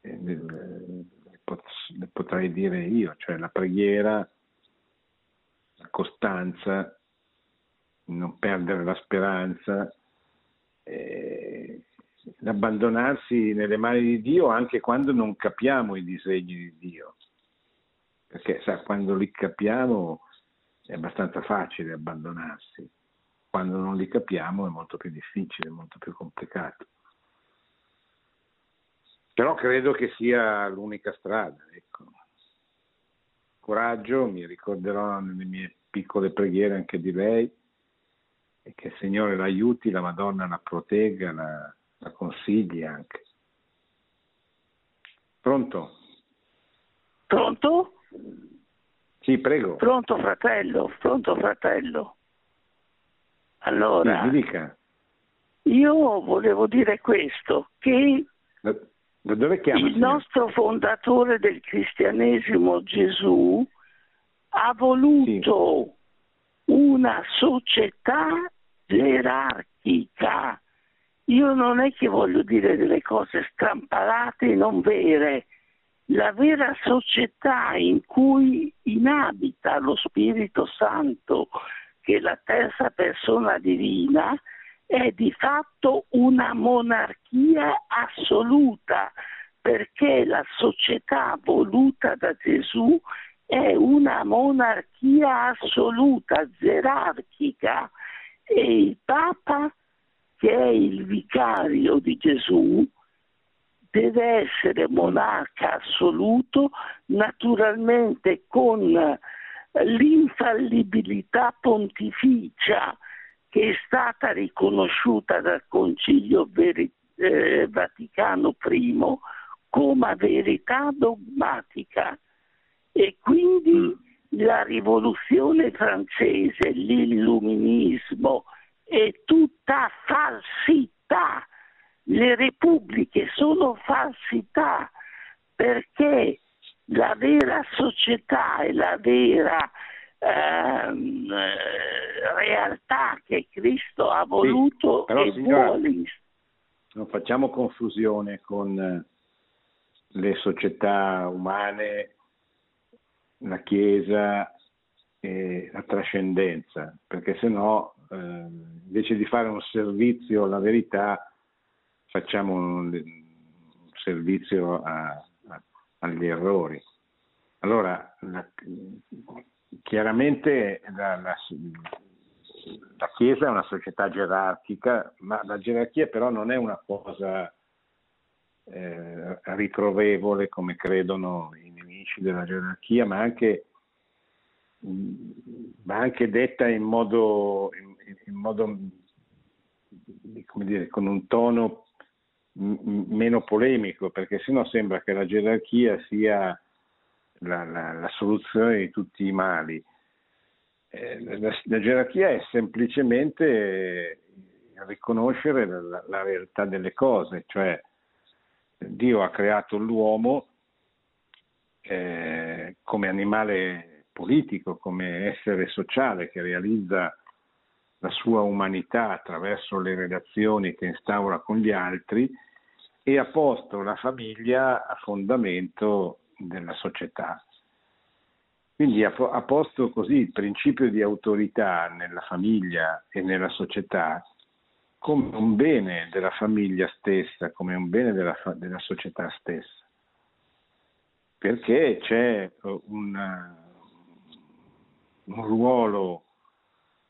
eh, le potrei dire io, cioè la preghiera, la costanza, non perdere la speranza, eh, l'abbandonarsi nelle mani di Dio anche quando non capiamo i disegni di Dio, perché sa, quando li capiamo è abbastanza facile abbandonarsi quando non li capiamo è molto più difficile, molto più complicato. Però credo che sia l'unica strada. Ecco. Coraggio, mi ricorderò nelle mie piccole preghiere anche di lei, e che il Signore l'aiuti, la Madonna la protegga, la, la consigli anche. Pronto? Pronto? Sì, prego. Pronto fratello, pronto fratello. Allora, io volevo dire questo, che da, da chiama, il nostro fondatore del cristianesimo Gesù ha voluto sì. una società gerarchica. Io non è che voglio dire delle cose strampalate e non vere. La vera società in cui inabita lo Spirito Santo, che la terza persona divina è di fatto una monarchia assoluta, perché la società voluta da Gesù è una monarchia assoluta, gerarchica, e il Papa, che è il vicario di Gesù, deve essere monarca assoluto, naturalmente con l'infallibilità pontificia che è stata riconosciuta dal Concilio Veri- eh, Vaticano I come verità dogmatica e quindi mm. la rivoluzione francese, l'illuminismo è tutta falsità, le repubbliche sono falsità perché la vera società e la vera ehm, eh, realtà che Cristo ha voluto sì, però, e signora, vuole. Non facciamo confusione con eh, le società umane, la Chiesa e la trascendenza, perché se no eh, invece di fare un servizio alla verità facciamo un, un servizio a, agli errori. Allora, la, chiaramente la, la, la, Chiesa è una società gerarchica, ma la gerarchia però non è una cosa eh, riprovevole come credono i nemici della gerarchia, ma anche, ma anche detta in modo, in, in modo come dire, con un tono meno polemico, perché sennò sembra che la gerarchia sia la, la, la soluzione di tutti i mali. Eh, la, la, gerarchia è semplicemente riconoscere la, realtà delle cose, cioè Dio ha creato l'uomo eh, come animale politico, come essere sociale che realizza la sua umanità attraverso le relazioni che instaura con gli altri e ha posto la famiglia a fondamento della società. Quindi ha, posto così il principio di autorità nella famiglia e nella società come un bene della famiglia stessa, come un bene della, della società stessa, perché c'è una, un ruolo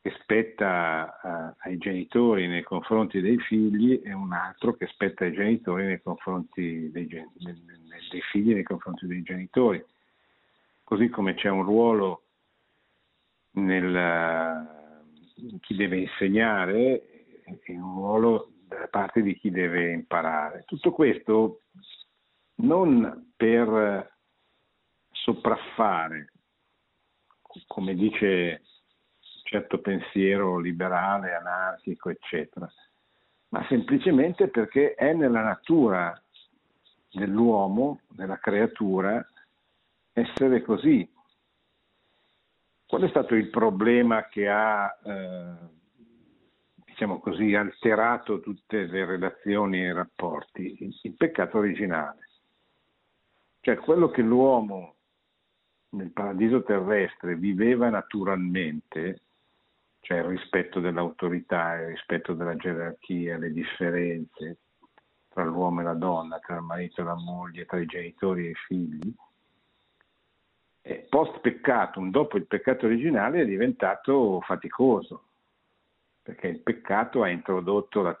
che spetta a, ai genitori nei confronti dei figli e un altro che spetta ai genitori nei confronti dei, dei figli nei confronti dei genitori. Così come c'è un ruolo nel chi deve insegnare e un ruolo da parte di chi deve imparare. Tutto questo non per sopraffare, come dice certo pensiero liberale, anarchico, eccetera, ma semplicemente perché è nella natura dell'uomo, della creatura, essere così. Qual è stato il problema che ha, eh, diciamo così, alterato tutte le relazioni e i rapporti? Il, il peccato originale. Cioè quello che l'uomo nel paradiso terrestre viveva naturalmente, cioè il rispetto dell'autorità, il rispetto della gerarchia, le differenze tra l'uomo e la donna, tra il marito e la moglie, tra i genitori e i figli, post peccatum, dopo il peccato originale, è diventato faticoso, perché il peccato ha introdotto la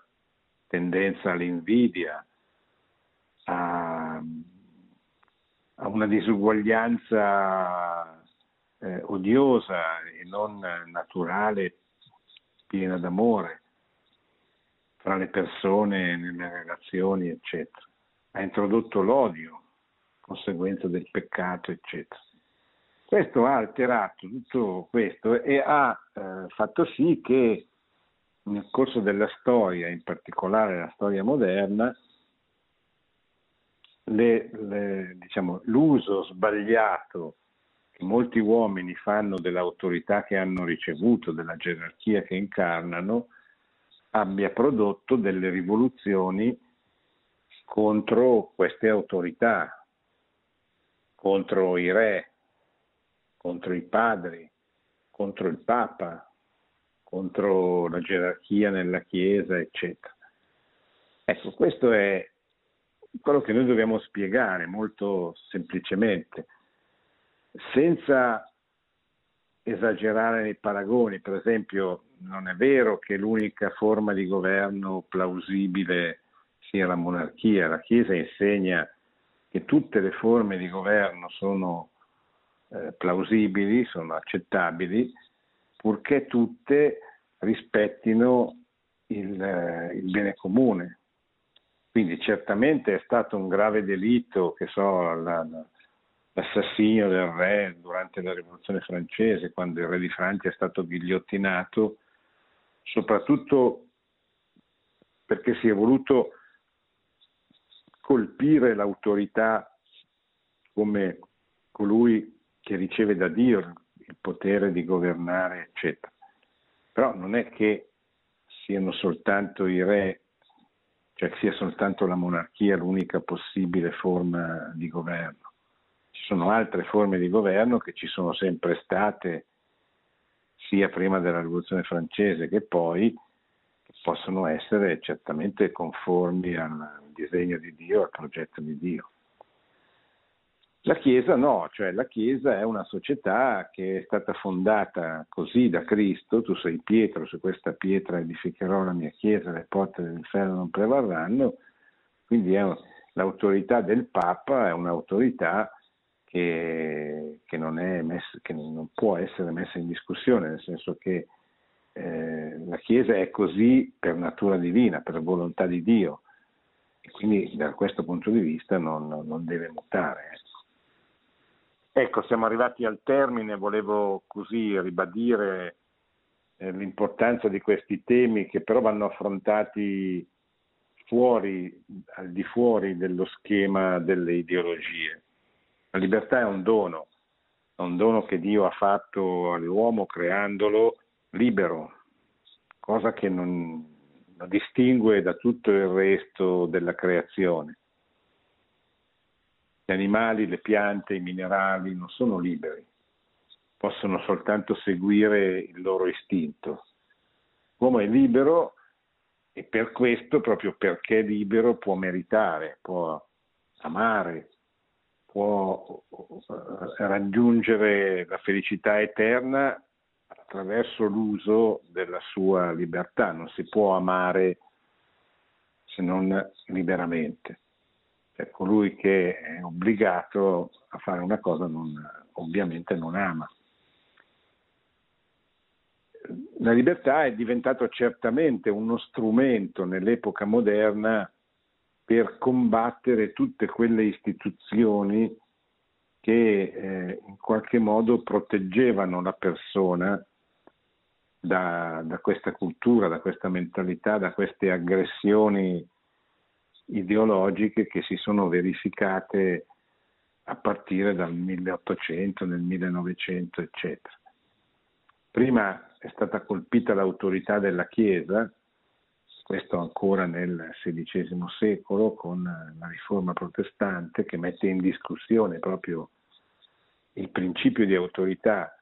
tendenza all'invidia, a, a una disuguaglianza eh, odiosa e non naturale, piena d'amore fra le persone, nelle relazioni, eccetera. Ha introdotto l'odio, conseguenza del peccato, eccetera. Questo ha alterato tutto questo e ha eh, fatto sì che nel corso della storia, in particolare la storia moderna, le, le, diciamo, l'uso sbagliato molti uomini fanno dell'autorità che hanno ricevuto, della gerarchia che incarnano, abbia prodotto delle rivoluzioni contro queste autorità, contro i re, contro i padri, contro il Papa, contro la gerarchia nella Chiesa, eccetera. Ecco, questo è quello che noi dobbiamo spiegare molto semplicemente, senza esagerare nei paragoni. Per esempio, non è vero che l'unica forma di governo plausibile sia la monarchia. La Chiesa insegna che tutte le forme di governo sono eh, plausibili, sono accettabili, purché tutte rispettino il, eh, il, bene comune. Quindi certamente è stato un grave delitto, che so, la, l'assassinio del re durante la rivoluzione francese, quando il re di Francia è stato ghigliottinato, soprattutto perché si è voluto colpire l'autorità come colui che riceve da Dio il potere di governare, eccetera. Però non è che siano soltanto i re, cioè sia soltanto la monarchia l'unica possibile forma di governo. Ci sono altre forme di governo che ci sono sempre state, sia prima della rivoluzione francese che poi, che possono essere certamente conformi al disegno di Dio, al progetto di Dio. La Chiesa no, cioè la Chiesa è una società che è stata fondata così da Cristo, tu sei Pietro, su questa pietra edificherò la mia Chiesa, le porte dell'inferno non prevarranno, quindi è, l'autorità del Papa è un'autorità che, che, non messa, che, non può essere messa in discussione, nel senso che eh, la Chiesa è così per natura divina, per volontà di Dio, e quindi da questo punto di vista non, non deve mutare. Ecco. Ecco, siamo arrivati al termine, volevo così ribadire eh, l'importanza di questi temi che però vanno affrontati fuori, al di fuori dello schema delle ideologie. La libertà è un dono, è un dono che Dio ha fatto all'uomo creandolo libero, cosa che non, non distingue da tutto il resto della creazione. Gli animali, le piante, i minerali non sono liberi, possono soltanto seguire il loro istinto. L'uomo è libero e per questo, proprio perché è libero, può meritare, può amare, può eh, raggiungere la felicità eterna attraverso l'uso della sua libertà. Non si può amare se non liberamente cioè colui che è obbligato a fare una cosa non, ovviamente non ama. La libertà è diventato certamente uno strumento nell'epoca moderna per combattere tutte quelle istituzioni che eh, in qualche modo proteggevano la persona da, da, questa cultura, da questa mentalità, da queste aggressioni ideologiche che si sono verificate a partire dal 1800, nel 1900, eccetera. Prima è stata colpita l'autorità della Chiesa, questo ancora nel XVI secolo con la riforma protestante che mette in discussione proprio il principio di autorità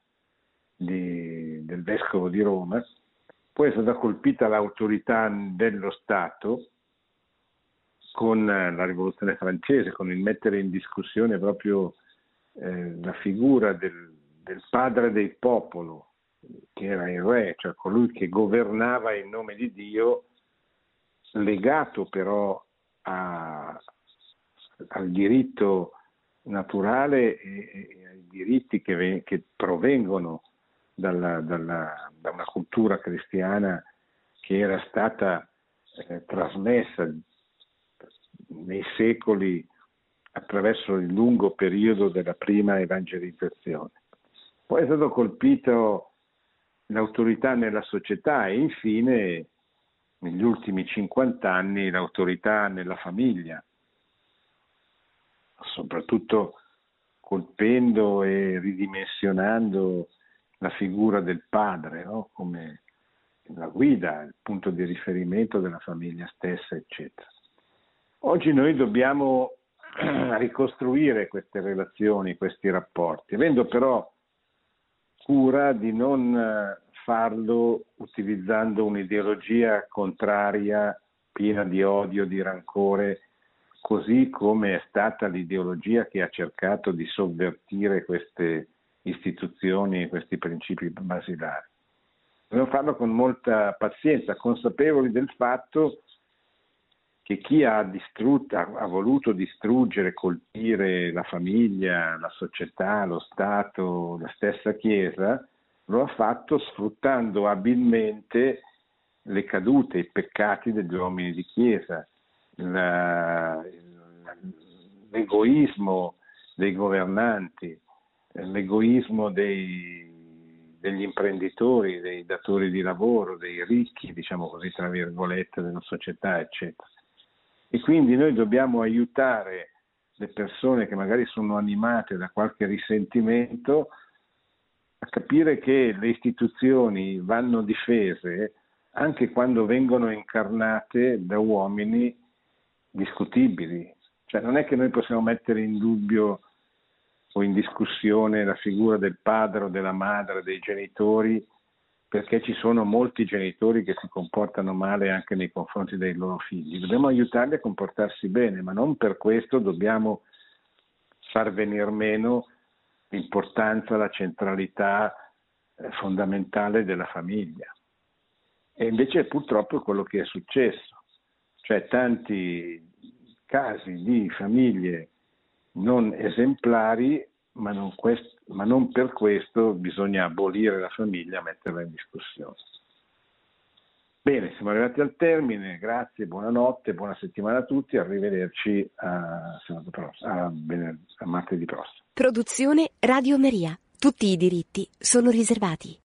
di, del vescovo di Roma, poi è stata colpita l'autorità dello Stato con la rivoluzione francese, con il mettere in discussione proprio eh, la figura del, del padre del popolo, che era il re, cioè colui che governava in nome di Dio legato però a, al diritto naturale e, e ai diritti che, che provengono dalla, dalla, da una cultura cristiana che era stata eh, trasmessa nei secoli attraverso il lungo periodo della prima evangelizzazione. Poi è stato colpito l'autorità nella società e infine negli ultimi 50 anni l'autorità nella famiglia, soprattutto colpendo e ridimensionando la figura del padre no? come la guida, il punto di riferimento della famiglia stessa, eccetera. Oggi noi dobbiamo ricostruire queste relazioni, questi rapporti, avendo però cura di non farlo utilizzando un'ideologia contraria, piena di odio, di rancore, così come è stata l'ideologia che ha cercato di sovvertire queste istituzioni e questi principi basilari. Dobbiamo farlo con molta pazienza, consapevoli del fatto che chi ha, ha voluto distruggere, colpire la famiglia, la società, lo Stato, la stessa Chiesa, lo ha fatto sfruttando abilmente le cadute, i peccati degli uomini di Chiesa, la, l'egoismo dei governanti, l'egoismo dei, degli imprenditori, dei datori di lavoro, dei ricchi, diciamo così, tra virgolette, della società, eccetera. E quindi noi dobbiamo aiutare le persone che magari sono animate da qualche risentimento a capire che le istituzioni vanno difese anche quando vengono incarnate da uomini discutibili. Cioè non è che noi possiamo mettere in dubbio o in discussione la figura del padre o della madre, dei genitori, perché ci sono molti genitori che si comportano male anche nei confronti dei loro figli. Dobbiamo aiutarli a comportarsi bene, ma non per questo dobbiamo far venire meno l'importanza, la centralità eh, fondamentale della famiglia. E invece purtroppo è quello che è successo, cioè tanti casi di famiglie non esemplari, ma non, quest- ma non per questo bisogna abolire la famiglia, metterla in discussione. Bene, siamo arrivati al termine, grazie, buonanotte, buona settimana a tutti, arrivederci a, a, a martedì prossimo. Produzione Radio Maria. Tutti i diritti sono riservati.